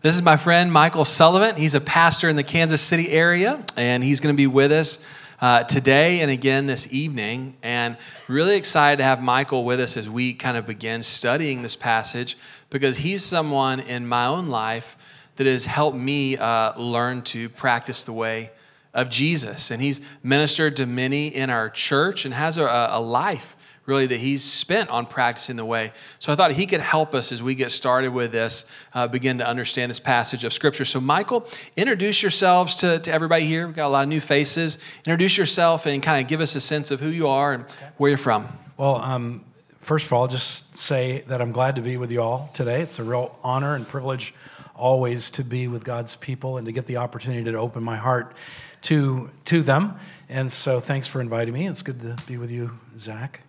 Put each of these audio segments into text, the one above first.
This is my friend Michael Sullivan. He's a pastor in the Kansas City area, and he's going to be with us uh, today and again this evening. And really excited to have Michael with us as we kind of begin studying this passage because he's someone in my own life that has helped me uh, learn to practice the way of Jesus. And he's ministered to many in our church and has a, a life really that he's spent on practicing the way. So I thought he could help us as we get started with this, uh, begin to understand this passage of Scripture. So, Michael, introduce yourselves to, to everybody here. We've got a lot of new faces. Introduce yourself and kind of give us a sense of who you are and where you're from. Well, um, first of all, I'll just say that I'm glad to be with you all today. It's a real honor and privilege always to be with God's people and to get the opportunity to open my heart to, to them. And so, thanks for inviting me. It's good to be with you, Zach.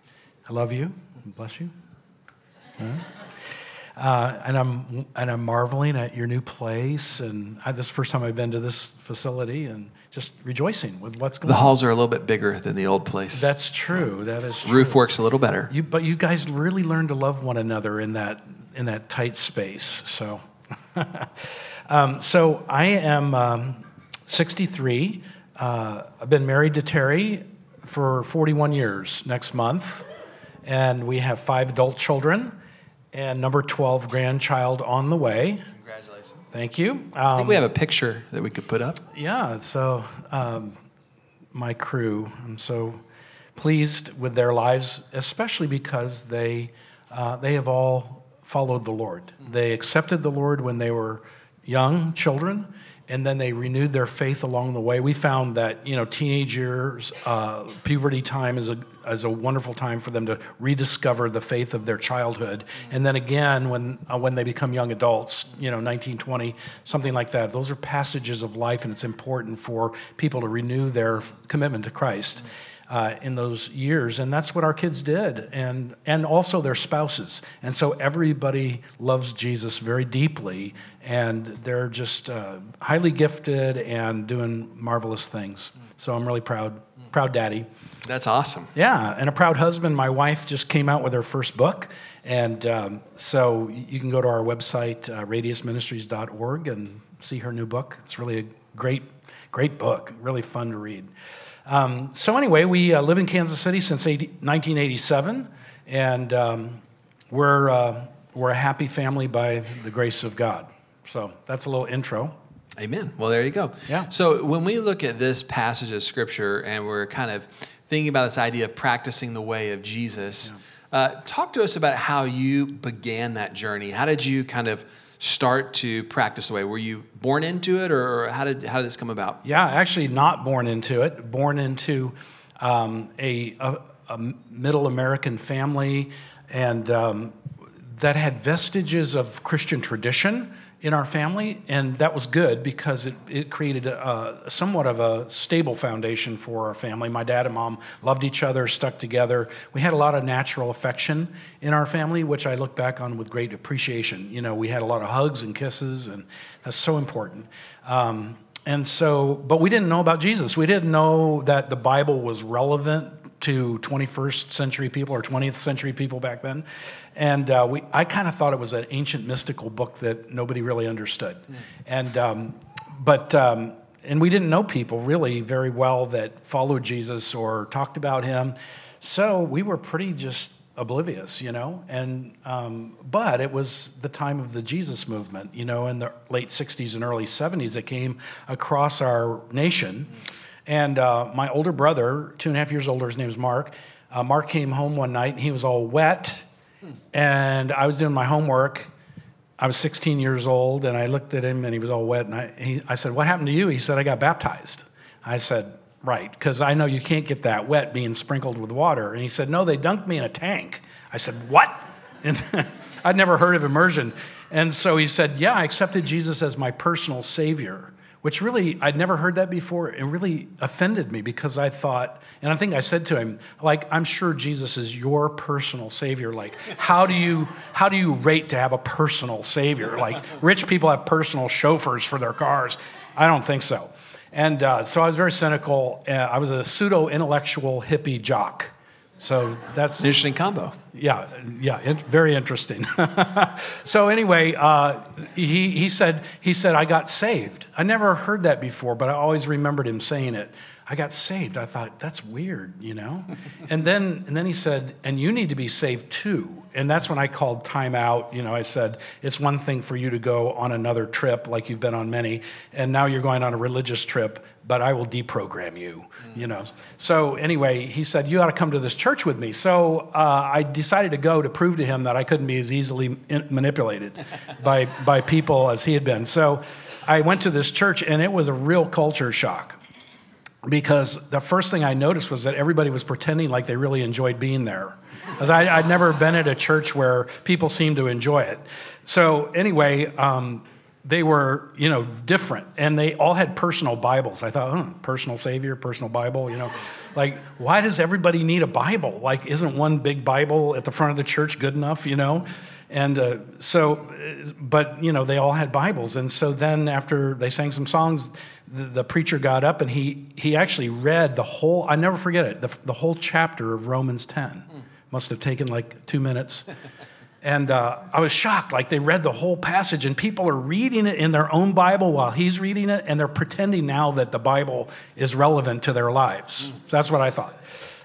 I love you. Bless you. Uh, and I'm and I'm marveling at your new place, and I, this is the first time I've been to this facility, and just rejoicing with what's going The on. halls are a little bit bigger than the old place. That's true. That is true. Roof works a little better. You, but you guys really learned to love one another in that in that tight space. So, um, so I am um, 63. Uh, I've been married to Terry for 41 years. Next month, and we have five adult children, and number 12 grandchild on the way. Congratulations. Thank you. I Um, think we have a picture that we could put up. yeah, so um, my crew, I'm so pleased with their lives, especially because they, uh, they have all followed the Lord. They accepted the Lord when they were young children, and then they renewed their faith along the way. We found that you know teenage years, uh, puberty time is a is a wonderful time for them to rediscover the faith of their childhood, and then again when uh, when they become young adults, you know, 19, 20, something like that. Those are passages of life, and it's important for people to renew their commitment to Christ. Uh, in those years, and that's what our kids did, and and also their spouses, and so everybody loves Jesus very deeply, and they're just uh, highly gifted and doing marvelous things. So I'm really proud, proud daddy. That's awesome. Yeah, and a proud husband. My wife just came out with her first book, and um, so you can go to our website, uh, radiusministries.org, and see her new book. It's really a great, great book, really fun to read. Um, so, anyway, we uh, live in Kansas City since 80, 1987, and um, we're, uh, we're a happy family by the grace of God. So, that's a little intro. Amen. Well, there you go. Yeah. So when we look at this passage of scripture and we're kind of thinking about this idea of practicing the way of Jesus, uh, talk to us about how you began that journey. How did you kind of start to practice the way? Were you born into it, or how did how did this come about? Yeah, actually, not born into it. Born into um, a, a, a middle American family, and um, that had vestiges of Christian tradition in our family, and that was good because it, it created a, a somewhat of a stable foundation for our family. My dad and mom loved each other, stuck together. We had a lot of natural affection in our family, which I look back on with great appreciation. You know, we had a lot of hugs and kisses, and that's so important. Um, and so, but we didn't know about Jesus. We didn't know that the Bible was relevant to 21st century people or 20th century people back then. And uh, we, I kind of thought it was an ancient mystical book that nobody really understood. And, um, but, um, and we didn't know people really very well that followed Jesus or talked about him. So we were pretty just oblivious, you know. And um, but it was the time of the Jesus movement, you know, in the late '60s and early '70s. It came across our nation, and uh, my older brother, two and a half years older, his name is Mark. Uh, Mark came home one night and he was all wet, and I was doing my homework. I was 16 years old, and I looked at him and he was all wet. And I, he, I said, What happened to you? He said, I got baptized. I said, Right, because I know you can't get that wet being sprinkled with water. And he said, No, they dunked me in a tank. I said, What? And I'd never heard of immersion. And so he said, Yeah, I accepted Jesus as my personal savior, which really, I'd never heard that before. It really offended me because I thought, and I think I said to him, like, I'm sure Jesus is your personal savior. Like, how do you, how do you rate to have a personal savior? Like, rich people have personal chauffeurs for their cars. I don't think so. And uh, so I was very cynical. Uh, I was a pseudo intellectual hippie jock. So that's an Interesting combo. Yeah, yeah, in, very interesting. so anyway, uh, he, he said he said I got saved. I never heard that before, but I always remembered him saying it. I got saved. I thought that's weird, you know. and then and then he said, and you need to be saved too. And that's when I called time out. You know, I said it's one thing for you to go on another trip like you've been on many, and now you're going on a religious trip, but I will deprogram you. You know. So anyway, he said you ought to come to this church with me. So uh, I decided to go to prove to him that I couldn't be as easily manipulated by by people as he had been. So I went to this church, and it was a real culture shock because the first thing I noticed was that everybody was pretending like they really enjoyed being there. Because I'd never been at a church where people seemed to enjoy it. So, anyway, um, they were, you know, different. And they all had personal Bibles. I thought, hmm, personal Savior, personal Bible, you know. Like, why does everybody need a Bible? Like, isn't one big Bible at the front of the church good enough, you know? And uh, so, but, you know, they all had Bibles. And so then after they sang some songs, the, the, preacher got up and he, he actually read the whole, I never forget it, the, the whole chapter of Romans 10. Mm. Must have taken like two minutes. and uh, I was shocked. Like they read the whole passage, and people are reading it in their own Bible while he's reading it, and they're pretending now that the Bible is relevant to their lives. Mm. So that's what I thought.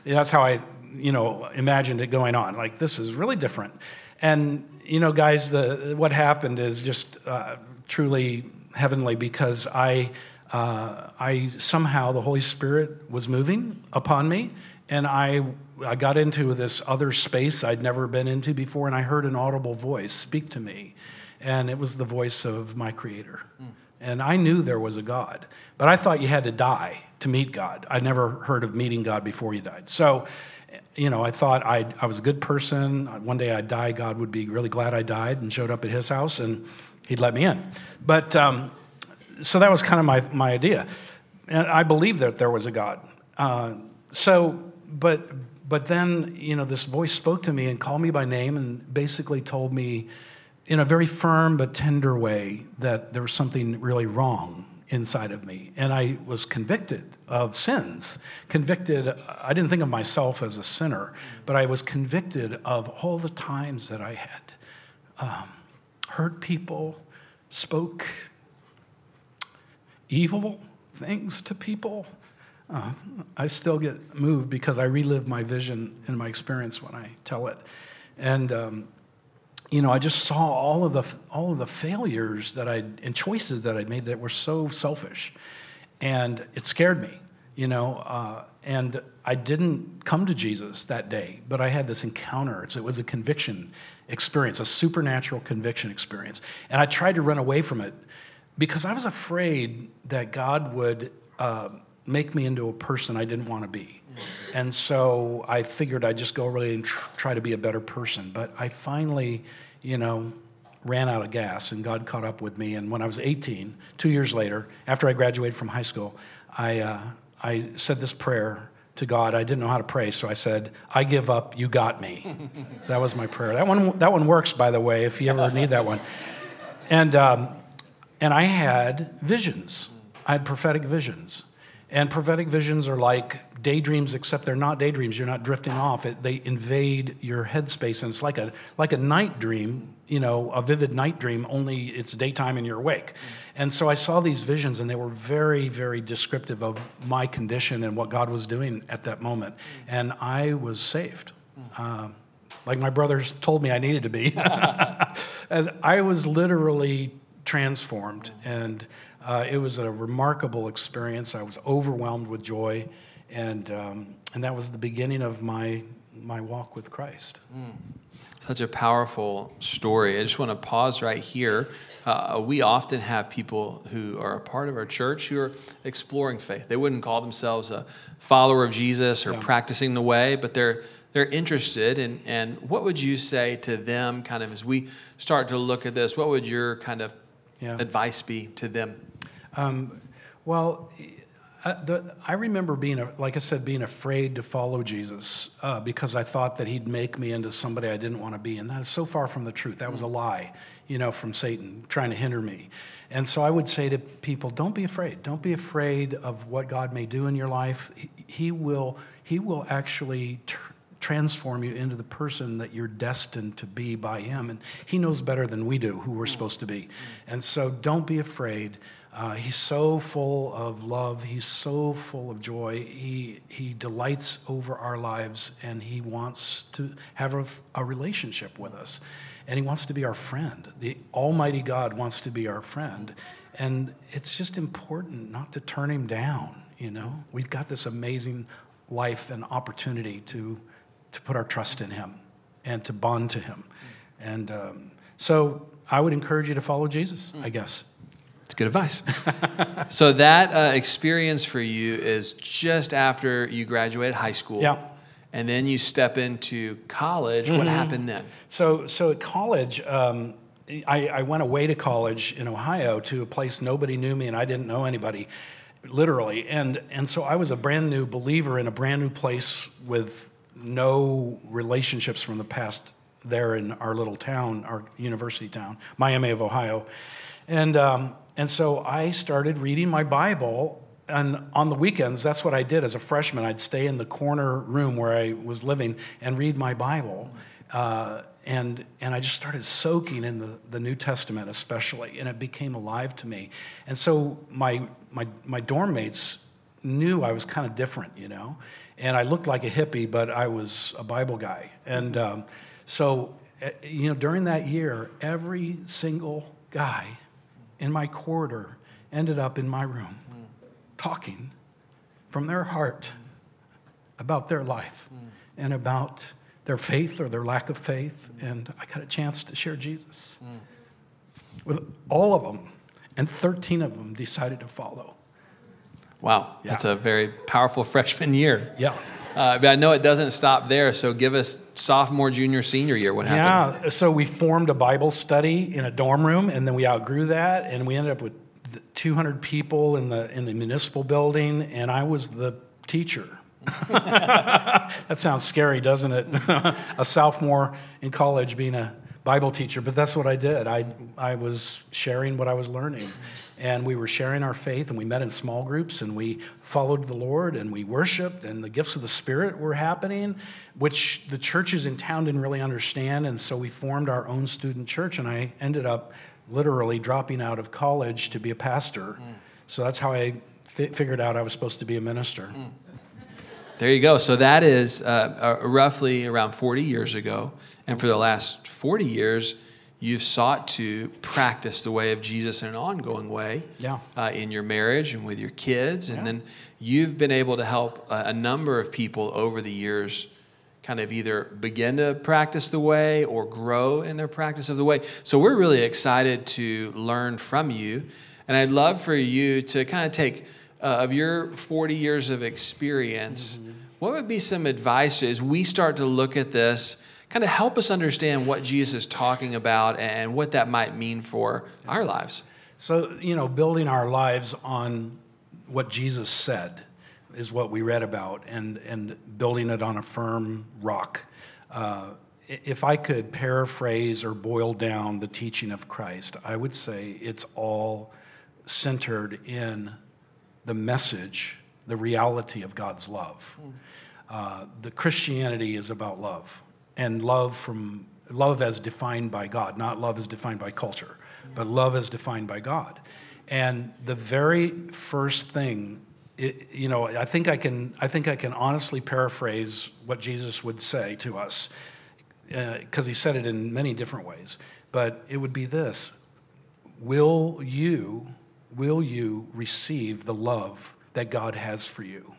That's how I, you know, imagined it going on. Like this is really different. And you know, guys, the what happened is just uh, truly heavenly because I, uh, I somehow the Holy Spirit was moving upon me, and I, I got into this other space I'd never been into before, and I heard an audible voice speak to me, and it was the voice of my Creator, mm. and I knew there was a God, but I thought you had to die to meet God. I'd never heard of meeting God before you died, so you know, I thought i I was a good person. One day I'd die, God would be really glad I died and showed up at his house and he'd let me in. But um, so that was kind of my, my idea. And I believed that there was a God. Uh, so, but, but then, you know, this voice spoke to me and called me by name and basically told me in a very firm but tender way that there was something really wrong inside of me. And I was convicted of sins. Convicted, I didn't think of myself as a sinner, but I was convicted of all the times that I had um, hurt people, spoke evil things to people. Uh, I still get moved because I relive my vision and my experience when I tell it. And um, you know, I just saw all of the all of the failures that I and choices that I'd made that were so selfish, and it scared me. You know, uh, and I didn't come to Jesus that day, but I had this encounter. It was a conviction experience, a supernatural conviction experience, and I tried to run away from it because I was afraid that God would. Uh, make me into a person I didn't want to be. And so I figured I'd just go really and tr- try to be a better person. But I finally, you know, ran out of gas and God caught up with me. And when I was 18, two years later, after I graduated from high school, I, uh, I said this prayer to God. I didn't know how to pray, so I said, I give up, you got me. that was my prayer. That one, that one works, by the way, if you ever need that one. And, um, and I had visions. I had prophetic visions. And prophetic visions are like daydreams, except they're not daydreams. You're not drifting off. It, they invade your headspace, and it's like a like a night dream, you know, a vivid night dream. Only it's daytime and you're awake. And so I saw these visions, and they were very, very descriptive of my condition and what God was doing at that moment. And I was saved, uh, like my brothers told me I needed to be. As I was literally transformed and uh, it was a remarkable experience. I was overwhelmed with joy, and, um, and that was the beginning of my, my walk with Christ. Mm. Such a powerful story. I just want to pause right here. Uh, we often have people who are a part of our church who are exploring faith. They wouldn't call themselves a follower of Jesus or yeah. practicing the way, but they're they're interested in and what would you say to them kind of as we start to look at this what would your kind of yeah. advice be to them um, well, I, uh, the, I remember being, like I said, being afraid to follow Jesus uh, because I thought that he'd make me into somebody I didn't want to be. And that is so far from the truth. That was a lie, you know, from Satan trying to hinder me. And so I would say to people, don't be afraid. Don't be afraid of what God may do in your life. He, he will, he will actually transform you into the person that you're destined to be by Him. And He knows better than we do who we're supposed to be. And so don't be afraid. Uh, he's so full of love. He's so full of joy. He, he delights over our lives and he wants to have a, a relationship with us. And he wants to be our friend. The Almighty God wants to be our friend. And it's just important not to turn him down, you know? We've got this amazing life and opportunity to, to put our trust in him and to bond to him. And um, so I would encourage you to follow Jesus, I guess. It's good advice. so that uh, experience for you is just after you graduated high school. Yeah. And then you step into college. What happened then? So, so at college, um, I, I went away to college in Ohio to a place nobody knew me and I didn't know anybody, literally. And, and so I was a brand new believer in a brand new place with no relationships from the past there in our little town, our university town, Miami of Ohio. And, um, and so I started reading my Bible. And on the weekends, that's what I did as a freshman. I'd stay in the corner room where I was living and read my Bible. Uh, and, and I just started soaking in the, the New Testament, especially, and it became alive to me. And so my, my, my dorm mates knew I was kind of different, you know. And I looked like a hippie, but I was a Bible guy. And um, so, eh, you know, during that year, every single guy in my corridor ended up in my room talking from their heart about their life and about their faith or their lack of faith. And I got a chance to share Jesus with all of them. And 13 of them decided to follow. Wow, Yeah. that's a very powerful freshman year. Yeah. Uh, but I know it doesn't stop there. So give us sophomore, junior, senior year. What happened? Yeah, so we formed a Bible study in a dorm room, and then we outgrew that, and we ended up with 200 people in the in the municipal building, and I was the teacher. that sounds scary, doesn't it? a sophomore in college being a Bible teacher, but that's what I did. I I was sharing what I was learning. And we were sharing our faith, and we met in small groups, and we followed the Lord, and we worshiped, and the gifts of the Spirit were happening, which the churches in town didn't really understand. And so we formed our own student church, and I ended up literally dropping out of college to be a pastor. Mm. So that's how I fi- figured out I was supposed to be a minister. Mm. There you go. So that is uh, uh, roughly around 40 years ago. And for the last 40 years, you've sought to practice the way of Jesus in an ongoing way Yeah. uh, in your marriage and with your kids. And then you've been able to help a, a number of people over the years kind of either begin to practice the way or grow in their practice of the way. So we're really excited to learn from you. And I'd love for you to kind of take uh, of your 40 years of experience, what would be some advice as we start to look at this? Kind of help us understand what Jesus is talking about and what that might mean for our lives. So, you know, building our lives on what Jesus said is what we read about, and, and building it on a firm rock. Uh, if I could paraphrase or boil down the teaching of Christ, I would say it's all centered in the message, the reality of God's love. Uh, the Christianity is about love, and love from love as defined by God, not love as defined by culture, but love as defined by God. And the very first thing, it, you know, I think I can, I think I can honestly paraphrase what Jesus would say to us, because he said it in many different ways. But it would be this: Will you, will you receive the love that God has for you?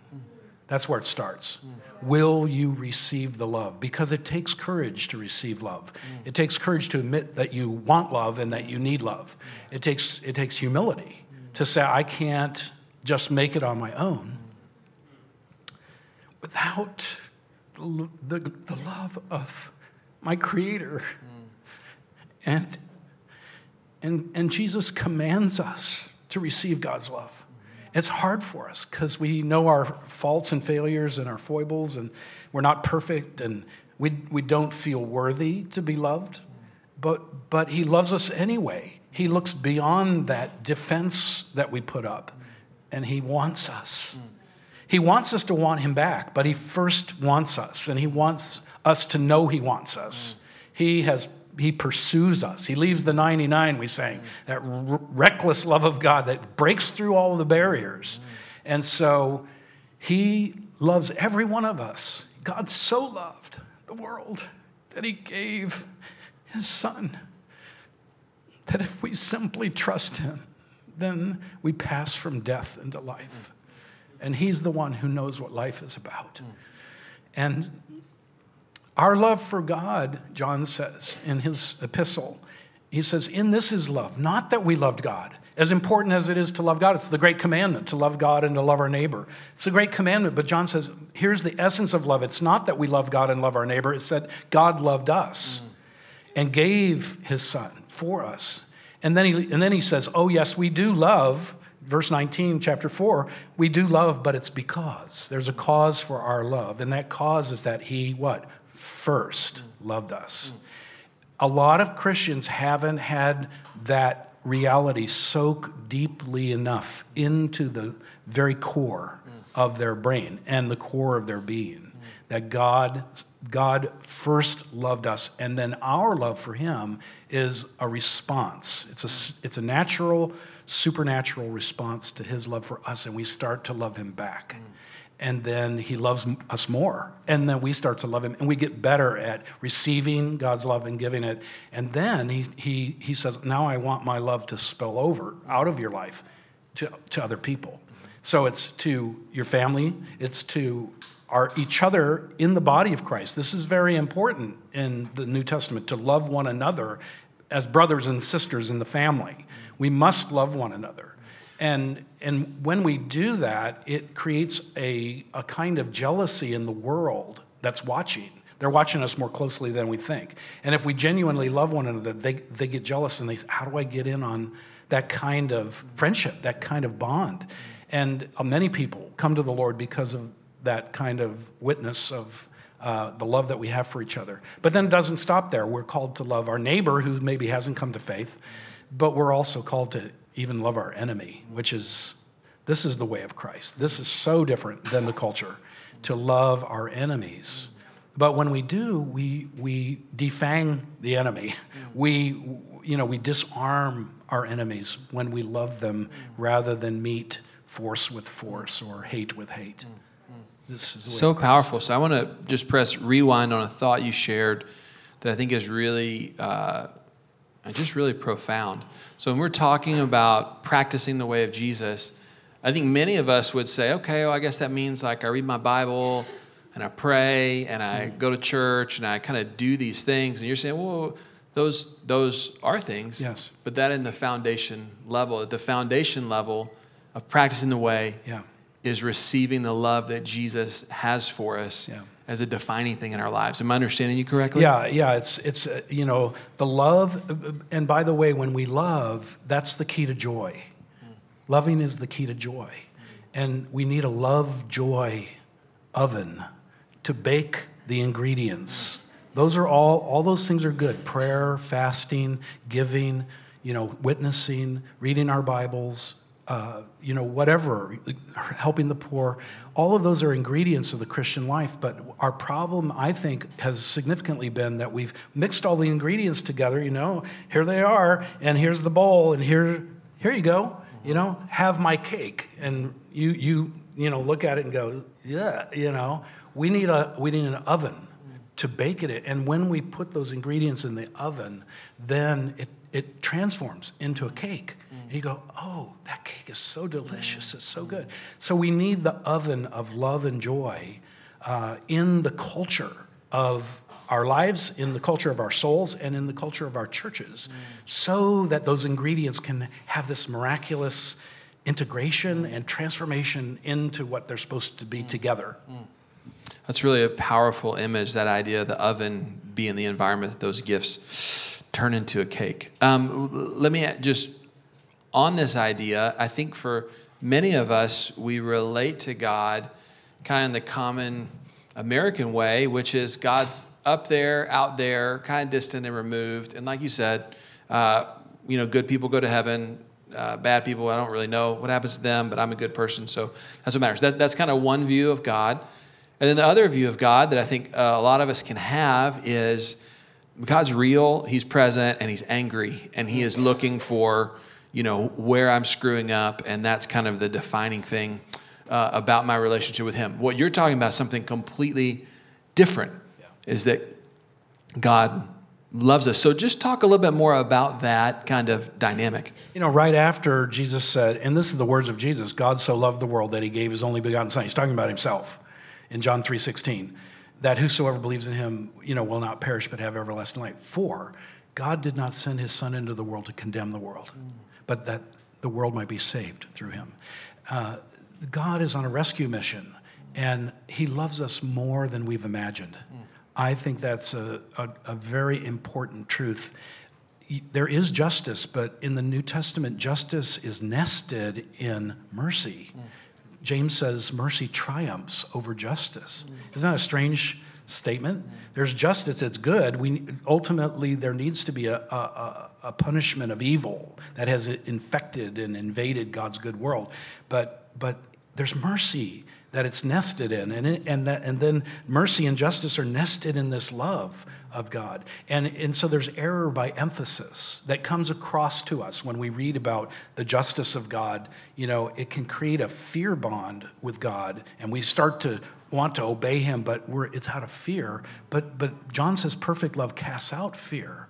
That's where it starts. Will you receive the love? Because it takes courage to receive love. It takes courage to admit that you want love and that you need love. It takes, it takes humility to say, I can't just make it on my own without the, the, the love of my Creator. And, and, and Jesus commands us to receive God's love. It's hard for us because we know our faults and failures and our foibles, and we're not perfect, and we, we don't feel worthy to be loved. But, but He loves us anyway. He looks beyond that defense that we put up, and He wants us. He wants us to want him back, but he first wants us, and he wants us to know he wants us. He has he pursues us. He leaves the 99, we sang, that r- reckless love of God that breaks through all the barriers. And so he loves every one of us. God so loved the world that he gave his son. That if we simply trust him, then we pass from death into life. And he's the one who knows what life is about. And our love for God, John says in his epistle, he says, In this is love, not that we loved God. As important as it is to love God, it's the great commandment to love God and to love our neighbor. It's a great commandment, but John says, here's the essence of love. It's not that we love God and love our neighbor, it's that God loved us mm. and gave his son for us. And then, he, and then he says, Oh, yes, we do love, verse 19, chapter 4, we do love, but it's because there's a cause for our love. And that cause is that he, what? First loved us. A lot of Christians haven't had that reality soak deeply enough into the very core of their brain and the core of their being that God God first loved us and then our love for him is a response. It's a it's a natural supernatural response to his love for us and we start to love him back and then he loves us more. And then we start to love him and we get better at receiving god's love and giving it. And then he, he, he says now i want my love to spill over out of your life to, to other people. So it's to your family it's to our each other in the body of christ. This is very important in the new testament to love one another as brothers and sisters in the family. We must love one another and, and when we do that, it creates a, a kind of jealousy in the world that's watching. They're watching us more closely than we think. And if we genuinely love one another, they, they get jealous and they say, How do I get in on that kind of friendship, that kind of bond? And uh, many people come to the Lord because of that kind of witness of uh, the love that we have for each other. But then it doesn't stop there. We're called to love our neighbor who maybe hasn't come to faith, but we're also called to even love our enemy, which is this is the way of Christ. This is so different than the culture to love our enemies. But when we do, we, we defang the enemy. Mm. We, you know, we disarm our enemies when we love them mm. rather than meet force with force or hate with hate. Mm. This is so powerful. So I want to just press rewind on a thought you shared that I think is really uh, just really profound. So when we're talking about practicing the way of Jesus, I think many of us would say, okay, well, I guess that means like I read my Bible and I pray and I mm-hmm. go to church and I kind of do these things. And you're saying, well, those those are things. Yes. But that in the foundation level, at the foundation level of practicing the way yeah. is receiving the love that Jesus has for us. Yeah as a defining thing in our lives. Am I understanding you correctly? Yeah, yeah. It's it's uh, you know the love, and by the way, when we love, that's the key to joy. Mm. Loving is the key to joy, mm. and we need a love joy oven to bake the ingredients. Those are all all those things are good. Prayer, fasting, giving, you know, witnessing, reading our Bibles, uh, you know, whatever, helping the poor, all of those are ingredients of the Christian life. But our problem, I think, has significantly been that we've mixed all the ingredients together. You know, here they are, and here's the bowl, and here, here you go. You know, have my cake, and you, you, you know, look at it and go, yeah. You know, we need a, we need an oven to bake it. And when we put those ingredients in the oven, then it, it transforms into a cake. And you go, oh, that cake is so delicious. It's so good. So we need the oven of love and joy uh, in the culture of our lives, in the culture of our souls, and in the culture of our churches, so that those ingredients can have this miraculous integration and transformation into what they're supposed to be together. That's really a powerful image, that idea of the oven being the environment that those gifts turn into a cake. Um, let me just on this idea, I think for many of us, we relate to God kind of in the common American way, which is God's up there, out there, kind of distant and removed. And like you said, uh, you know, good people go to heaven, uh, bad people. I don't really know what happens to them, but I'm a good person, so that's what matters. That, that's kind of one view of God. And then the other view of God that I think uh, a lot of us can have is God's real, He's present, and He's angry, and He is looking for, you know, where I'm screwing up, and that's kind of the defining thing uh, about my relationship with Him. What you're talking about, something completely different, yeah. is that God loves us. So just talk a little bit more about that kind of dynamic. You know, right after Jesus said, and this is the words of Jesus, God so loved the world that he gave his only begotten son. He's talking about himself in John 3:16, that whosoever believes in him, you know, will not perish but have everlasting life. For God did not send his son into the world to condemn the world, but that the world might be saved through him. Uh, God is on a rescue mission, and he loves us more than we've imagined. Mm. I think that's a, a, a, very important truth. There is justice, but in the New Testament, justice is nested in mercy. Mm. James says mercy triumphs over justice. Mm. Isn't that a strange statement? There's justice, it's good. We, ultimately, there needs to be a, a, a punishment of evil that has infected and invaded God's good world. But, but there's mercy that it's nested in. And, it, and, that, and then mercy and justice are nested in this love of God. And, and so there's error by emphasis that comes across to us when we read about the justice of God. You know, it can create a fear bond with God, and we start to want to obey Him, but we're, it's out of fear. But, but John says perfect love casts out fear.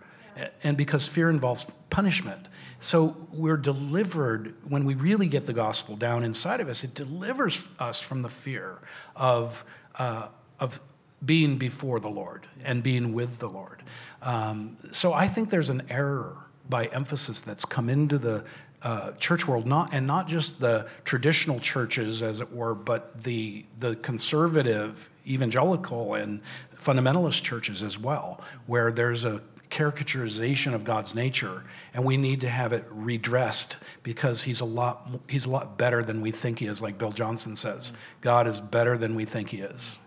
And because fear involves punishment. So we're delivered, when we really get the gospel down inside of us, it delivers us from the fear of, uh, of being before the Lord and being with the Lord. Um, so I think there's an error by emphasis that's come into the uh, church world, not and not just the traditional churches, as it were, but the the conservative, evangelical, and fundamentalist churches as well, where there's a caricaturization of God's nature, and we need to have it redressed because he's a lot he's a lot better than we think he is. Like Bill Johnson says, God is better than we think he is.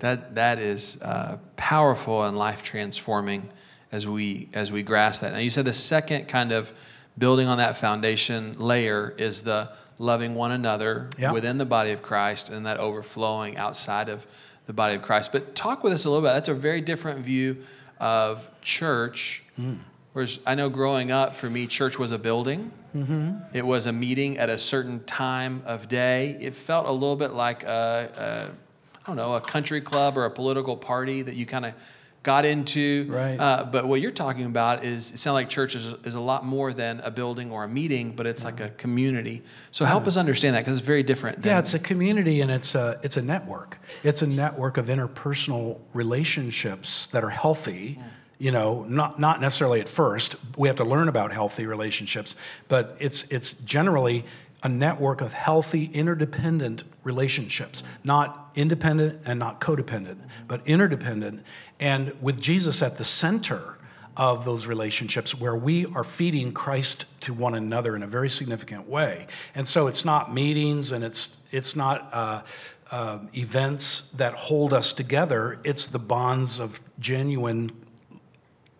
That that is uh, powerful and life transforming as we as we grasp that. Now you said the second kind of building on that foundation layer is the loving one another yeah. within the body of Christ and that overflowing outside of the body of Christ. But talk with us a little bit. That's a very different view of church. Mm. Whereas I know growing up, for me, church was a building. Mm-hmm. It was a meeting at a certain time of day. It felt a little bit like a, a I don't know, a country club or a political party that you kind of got into. Right. Uh, but what you're talking about is it sounds like church is, is a lot more than a building or a meeting, but it's like a community. So help us understand that because it's very different. yeah, it's a community and it's a it's a network. It's a network of interpersonal relationships that are healthy. You know, not not necessarily at first. We have to learn about healthy relationships, but it's it's generally a network of healthy, interdependent relationships, not independent and not codependent, but interdependent. And with Jesus at the center of those relationships where we are feeding Christ to one another in a very significant way. And so it's not meetings and it's, it's not uh, uh, events that hold us together, it's the bonds of genuine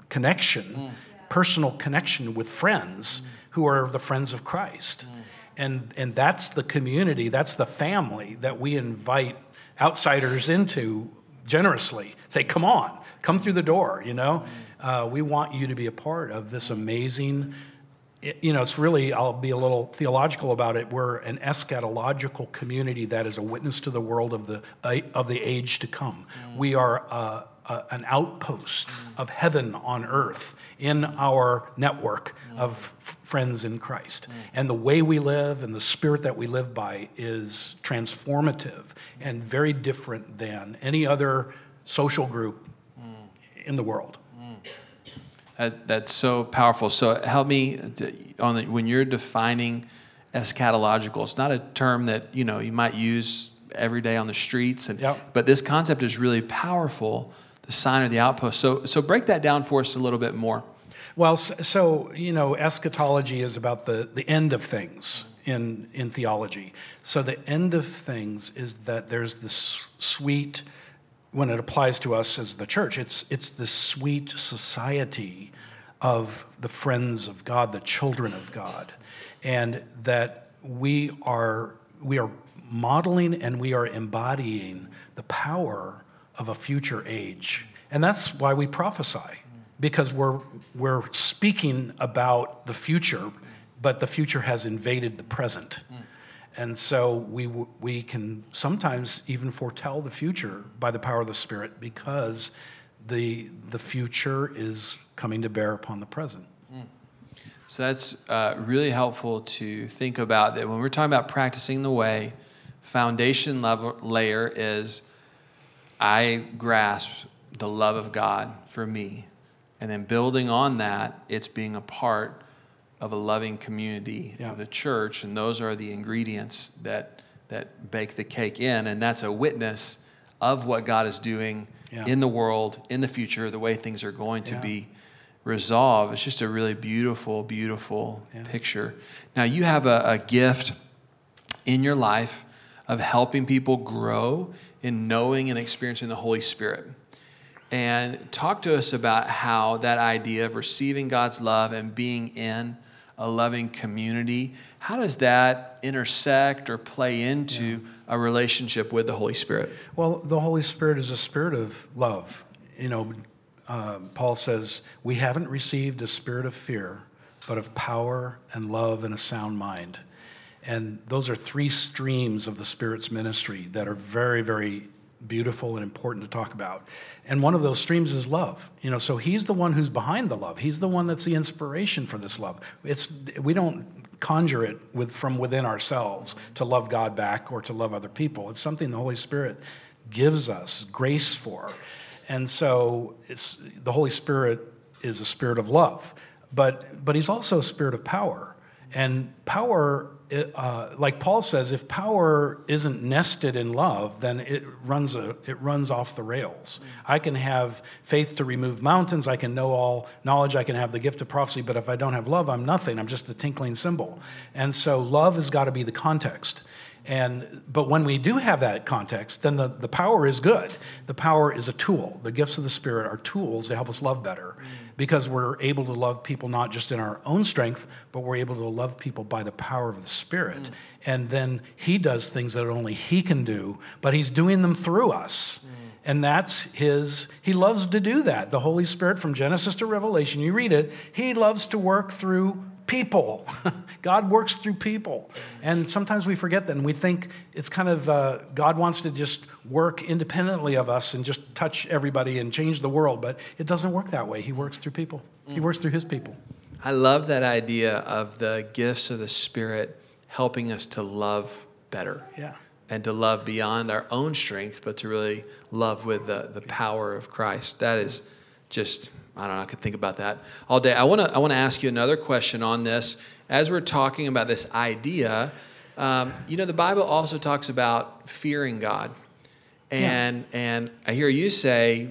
connection, mm. personal connection with friends mm. who are the friends of Christ. Mm. And, and that's the community, that's the family that we invite outsiders into generously. Say, come on, come through the door, you know? Uh, we want you to be a part of this amazing, you know, it's really, I'll be a little theological about it. We're an eschatological community that is a witness to the world of the, of the age to come. We are uh, uh, an outpost of heaven on earth in our network of f- friends in Christ. And the way we live and the spirit that we live by is transformative and very different than any other social group in the world. That, that's so powerful. So help me on the, when you're defining eschatological. It's not a term that you know you might use every day on the streets, and yep. but this concept is really powerful the sign or the outpost. So, so break that down for us a little bit more. Well, so, you know, eschatology is about the, the end of things in, in theology. So the end of things is that there's this sweet, when it applies to us as the church, it's, it's the sweet society of the friends of God, the children of God. and that we are, we are modeling and we are embodying the power of a future age. And that's why we prophesy, because we're, we're speaking about the future, but the future has invaded the present. And so we, we can sometimes even foretell the future by the power of the Spirit because the, the future is coming to bear upon the present. So that's uh, really helpful to think about that when we're talking about practicing the way, foundation level layer is I grasp the love of God for me. And then building on that, it's being a part of a loving community Yeah. of the church. And those are the ingredients that, that bake the cake in. And that's a witness of what God is doing Yeah. in the world, in the future, the way things are going to Yeah. be resolved. It's just a really beautiful, beautiful picture. Now, you have a, a gift in your life of helping people grow in knowing and experiencing the Holy Spirit. And talk to us about how that idea of receiving God's love and being in a loving community, how does that intersect or play into a relationship with the Holy Spirit? Well, the Holy Spirit is a spirit of love. You know, uh, Paul says, We haven't received a spirit of fear, but of power and love and a sound mind. And those are three streams of the Spirit's ministry that are very, very beautiful and important to talk about. And one of those streams is love. You know, so he's the one who's behind the love. He's the one that's the inspiration for this love. It's we don't conjure it with from within ourselves to love God back or to love other people. It's something the Holy Spirit gives us grace for. And so it's the Holy Spirit is a spirit of love, but but he's also a spirit of power. And power, uh, like Paul says, if power isn't nested in love, then it runs a, it runs off the rails. I can have faith to remove mountains. I can know all knowledge. I can have the gift of prophecy. But if I don't have love, I'm nothing. I'm just a tinkling cymbal. And so love has got to be the context. And, but when we do have that context, then the, the power is good. The power is a tool. The gifts of the Spirit are tools to help us love better because we're able to love people not just in our own strength, but we're able to love people by the power of the Spirit. Mm. And then He does things that only He can do, but He's doing them through us. Mm. And that's his, he loves to do that. The Holy Spirit from Genesis to Revelation, you read it, he loves to work through people. God works through people. And sometimes we forget that and we think it's kind of uh, God wants to just work independently of us and just touch everybody and change the world. But it doesn't work that way. He works through people, he works through his people. I love that idea of the gifts of the Spirit helping us to love better. Yeah. and to love beyond our own strength, but to really love with the, the power of Christ. That is just, I don't know, I could think about that all day. I want to I wanna ask you another question on this. As we're talking about this idea, um, you know, the Bible also talks about fearing God. And, and I hear you say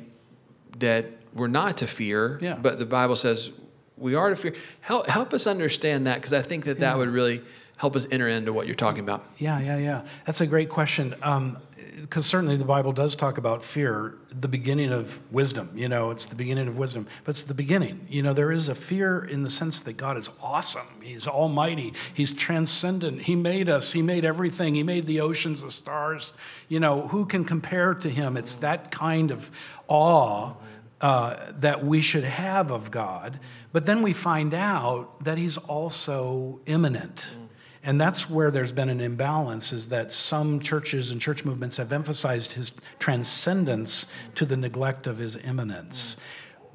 that we're not to fear, Yeah. but the Bible says we are to fear. Help, help us understand that because I think that that would really help us enter into what you're talking about. Yeah, yeah, yeah. That's a great question. Because certainly the Bible does talk about fear, the beginning of wisdom. You know, it's the beginning of wisdom, but it's the beginning. You know, there is a fear in the sense that God is awesome. He's almighty. He's transcendent. He made us. He made everything. He made the oceans, the stars. You know, who can compare to Him? It's that kind of awe uh, that we should have of God. But then we find out that He's also immanent. And that's where there's been an imbalance is that some churches and church movements have emphasized his transcendence to the neglect of his immanence.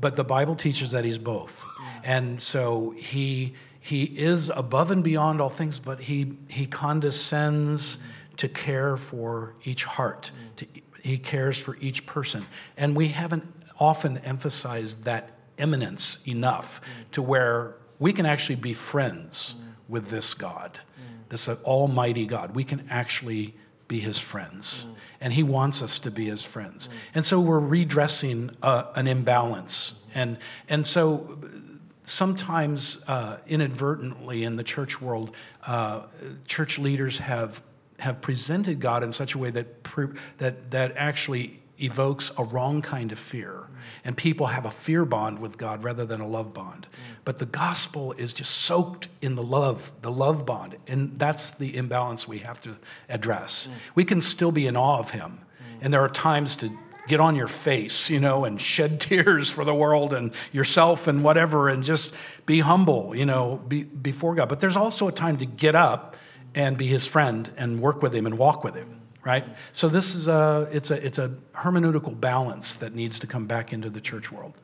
But the Bible teaches that he's both. And so he he is above and beyond all things, but he he condescends to care for each heart. To, he cares for each person. And we haven't often emphasized that immanence enough to where we can actually be friends with this God, this almighty God. We can actually be his friends. And he wants us to be his friends. And so we're redressing uh, an imbalance. And, and so sometimes uh, inadvertently in the church world, uh, church leaders have, have presented God in such a way that, pre- that, that actually evokes a wrong kind of fear. And people have a fear bond with God rather than a love bond. But the gospel is just soaked in the love, the love bond. And that's the imbalance we have to address. Mm. We can still be in awe of Him. Mm. And there are times to get on your face, you know, and shed tears for the world and yourself and whatever, and just be humble, you know, be, before God. But there's also a time to get up and be his friend and work with him and walk with him right mm. so this is a it's a it's a hermeneutical balance that needs to come back into the church world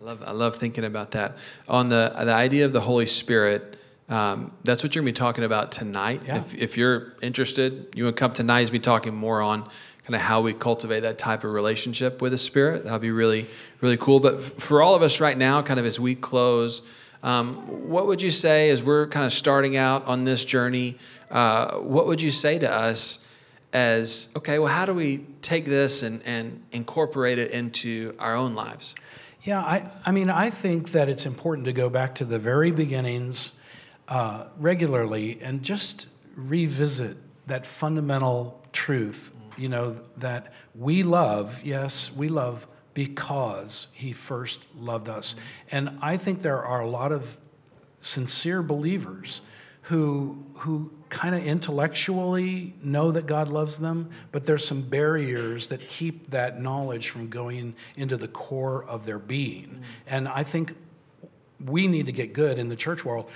I love, I love thinking about that. On the, the idea of the Holy Spirit, um, that's what you're going to be talking about tonight. Yeah. If, if you're interested, you to come tonight, he's be talking more on kind of how we cultivate that type of relationship with the Spirit. That'll be really, really cool. But for all of us right now, kind of as we close, um, what would you say as we're kind of starting out on this journey? Uh, what would you say to us as, okay, well, how do we take this and, and incorporate it into our own lives? Yeah, I, I mean, I think that it's important to go back to the very beginnings uh, regularly and just revisit that fundamental truth, you know, that we love, yes, we love because he first loved us. And I think there are a lot of sincere believers who who kind of intellectually know that God loves them, but there's some barriers that keep that knowledge from going into the core of their being. Mm. And I think we need to get good in the church world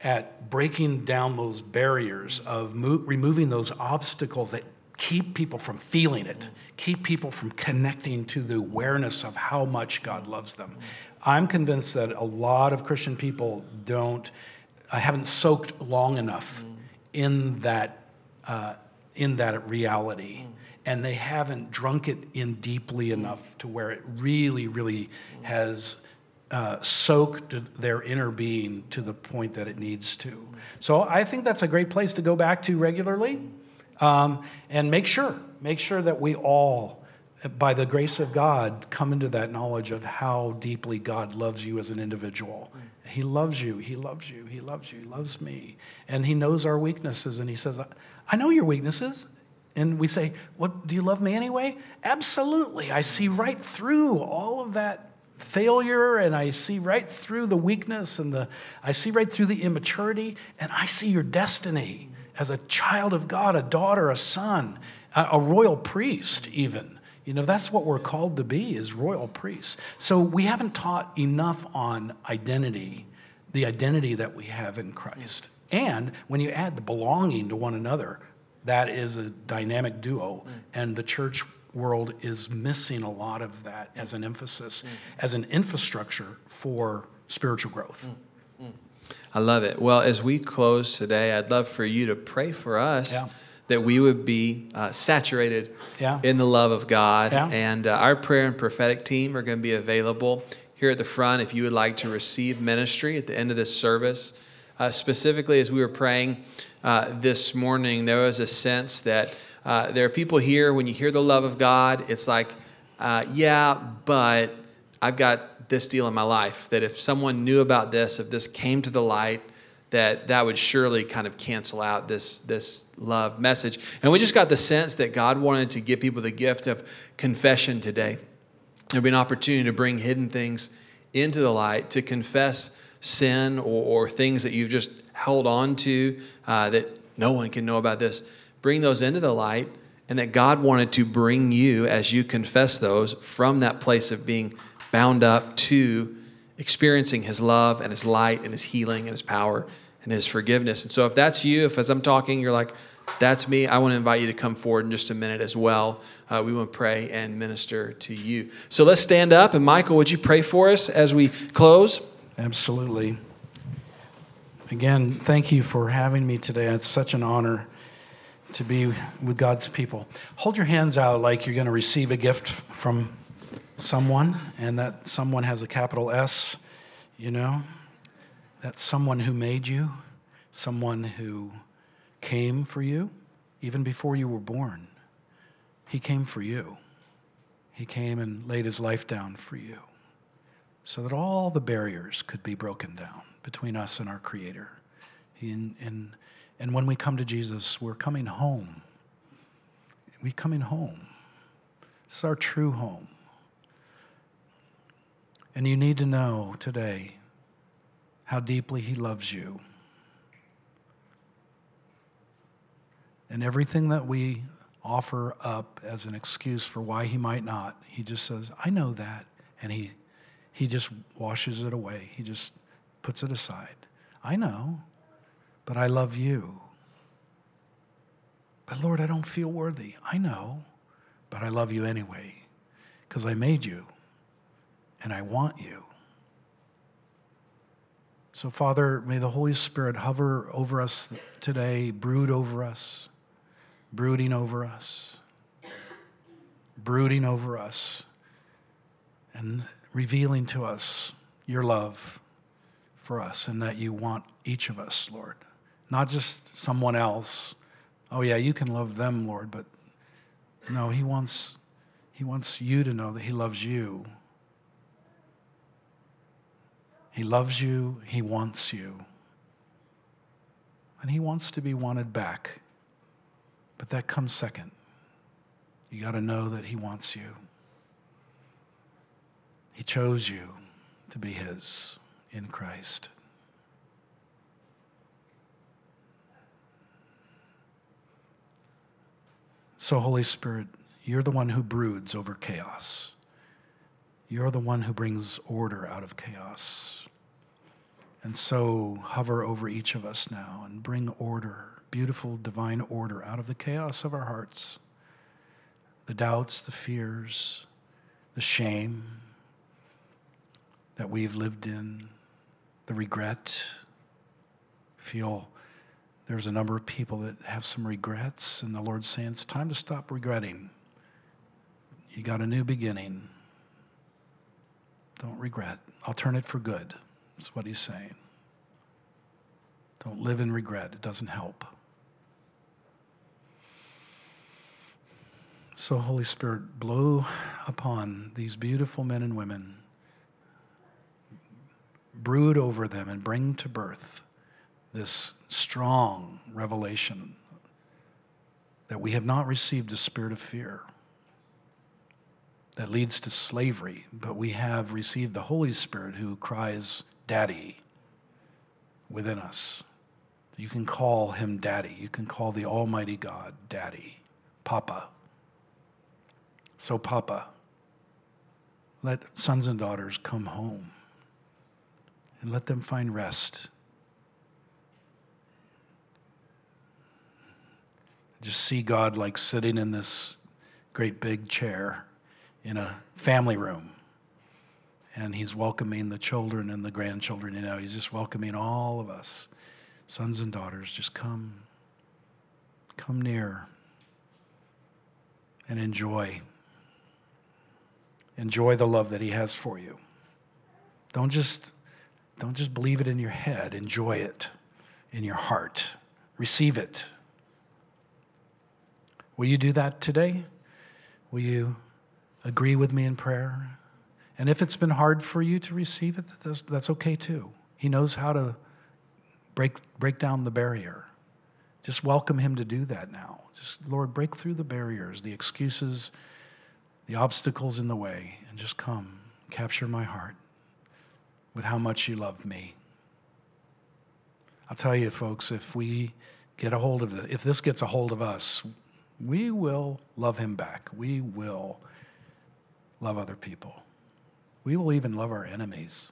at breaking down those barriers of mo- removing those obstacles that keep people from feeling it, mm. keep people from connecting to the awareness of how much God loves them. Mm. I'm convinced that a lot of Christian people don't, I haven't soaked long enough in that, uh, in that reality. And they haven't drunk it in deeply enough to where it really, really has uh, soaked their inner being to the point that it needs to. So I think that's a great place to go back to regularly. Um, and make sure, make sure that we all, by the grace of God, come into that knowledge of how deeply God loves you as an individual. He loves you, He loves you, He loves you, He loves me. And He knows our weaknesses, and He says, I know your weaknesses. And we say, What, do you love me anyway? Absolutely. I see right through all of that failure and I see right through the weakness and the I see right through the immaturity and I see your destiny as a child of God, a daughter, a son, a, a royal priest even. You know, that's what we're called to be is royal priests. So we haven't taught enough on identity, the identity that we have in Christ. And when you add the belonging to one another, that is a dynamic duo mm. and the church world is missing a lot of that as an emphasis, mm. as an infrastructure for spiritual growth. Mm. I love it. Well, as we close today, I'd love for you to pray for us Yeah. That we would be uh, saturated Yeah. in the love of God. Yeah. And uh, our prayer and prophetic team are going to be available here at the front if you would like to receive ministry at the end of this service. Uh, specifically, as we were praying uh, this morning, there was a sense that uh, there are people here, when you hear the love of God, it's like, uh, yeah, but I've got this deal in my life that if someone knew about this, if this came to the light, that that would surely kind of cancel out this this love message. And we just got the sense that God wanted to give people the gift of confession today. There'd be an opportunity to bring hidden things into the light, to confess sin or, or things that you've just held on to uh, that no one can know about this. Bring those into the light, and that God wanted to bring you as you confess those from that place of being bound up to experiencing His love and His light and His healing and His power and His forgiveness. And so, if that's you, if as I'm talking, you're like, that's me, I want to invite you to come forward in just a minute as well. Uh, we want to pray and minister to you. So, let's stand up. And, Michael, would you pray for us as we close? Absolutely. Again, thank you for having me today. It's such an honor to be with God's people. Hold your hands out like you're going to receive a gift from someone, and that someone has a capital S, you know? That's someone who made you, someone who came for you even before you were born. He came for you. He came and laid his life down for you so that all the barriers could be broken down between us and our Creator. And, and, and when we come to Jesus, we're coming home. We're coming home. This is our true home. And you need to know today how deeply He loves you. And everything that we offer up as an excuse for why He might not, He just says, I know that. And He, he just washes it away, He just puts it aside. I know, but I love you. But Lord, I don't feel worthy. I know, but I love you anyway because I made you and I want you. So, Father, may the Holy Spirit hover over us today, brood over us, brooding over us, brooding over us, and revealing to us your love for us and that you want each of us, Lord. Not just someone else. Oh, yeah, you can love them, Lord, but no, He wants, he wants you to know that He loves you he loves you, He wants you. And He wants to be wanted back. But that comes second. You got to know that He wants you. He chose you to be His in Christ. So, Holy Spirit, you're the one who broods over chaos. You're the one who brings order out of chaos. And so hover over each of us now and bring order, beautiful divine order, out of the chaos of our hearts the doubts, the fears, the shame that we've lived in, the regret. Feel there's a number of people that have some regrets, and the Lord's saying it's time to stop regretting. You got a new beginning. Don't regret. I'll turn it for good. That's what he's saying. Don't live in regret, it doesn't help. So, Holy Spirit, blow upon these beautiful men and women, brood over them, and bring to birth this strong revelation that we have not received a spirit of fear that leads to slavery, but we have received the Holy Spirit who cries, Daddy, within us. You can call him Daddy. You can call the Almighty God Daddy, Papa. So, Papa, let sons and daughters come home and let them find rest. just see God like sitting in this great big chair in a family room. And he's welcoming the children and the grandchildren. You know, he's just welcoming all of us. Sons and daughters, just come. Come near and enjoy. Enjoy the love that he has for you. Don't just, don't just believe it in your head, enjoy it in your heart. Receive it. Will you do that today? Will you agree with me in prayer. And if it's been hard for you to receive it, that's, that's okay too. He knows how to break, break down the barrier. Just welcome Him to do that now. Just, Lord, break through the barriers, the excuses, the obstacles in the way, and just come, capture my heart with how much you love me. I'll tell you, folks, if we get a hold of it, if this gets a hold of us, we will love Him back. We will love other people. We will even love our enemies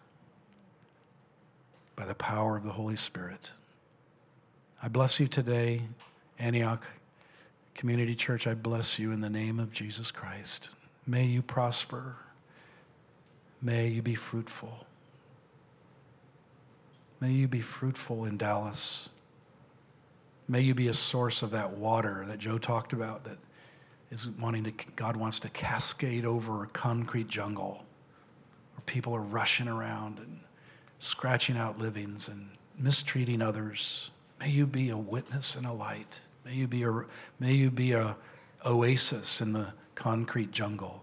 by the power of the Holy Spirit. I bless you today, Antioch Community Church. I bless you in the name of Jesus Christ. May you prosper. May you be fruitful. May you be fruitful in Dallas. May you be a source of that water that Joe talked about that is wanting to, God wants to cascade over a concrete jungle where people are rushing around and scratching out livings and mistreating others. May you be a witness and a light. May you be a, may you be a oasis in the concrete jungle.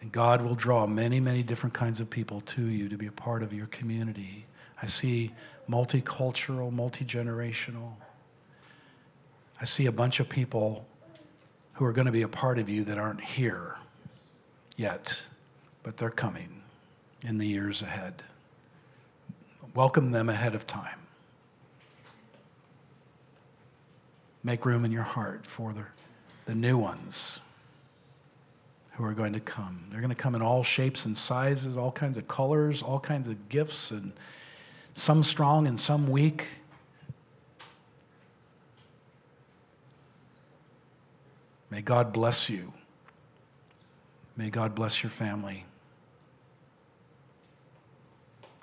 And God will draw many, many different kinds of people to you to be a part of your community. I see multicultural, multi generational. I see a bunch of people who are going to be a part of you that aren't here yet, but they're coming in the years ahead. Welcome them ahead of time. Make room in your heart for the, the new ones who are going to come. They're going to come in all shapes and sizes, all kinds of colors, all kinds of gifts, and some strong and some weak. May God bless you. May God bless your family.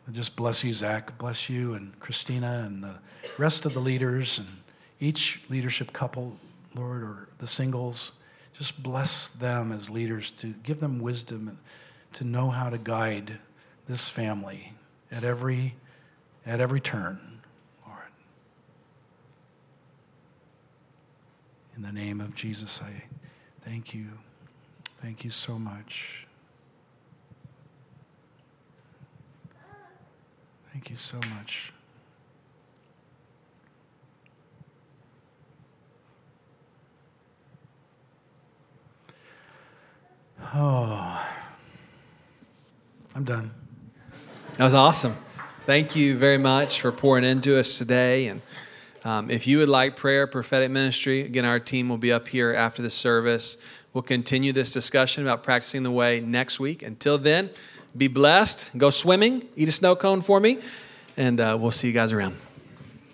I just bless you, Zach. Bless you and Christina and the rest of the leaders and each leadership couple, Lord, or the singles. Just bless them as leaders to give them wisdom to know how to guide this family at every, at every turn, Lord. In the name of Jesus, I thank you. Thank you so much. Thank you so much. Oh, I'm done. That was awesome. Thank you very much for pouring into us today. And um, if you would like prayer, prophetic ministry, again, our team will be up here after the service. We'll continue this discussion about practicing the way next week. Until then, be blessed. Go swimming. Eat a snow cone for me. And uh, we'll see you guys around.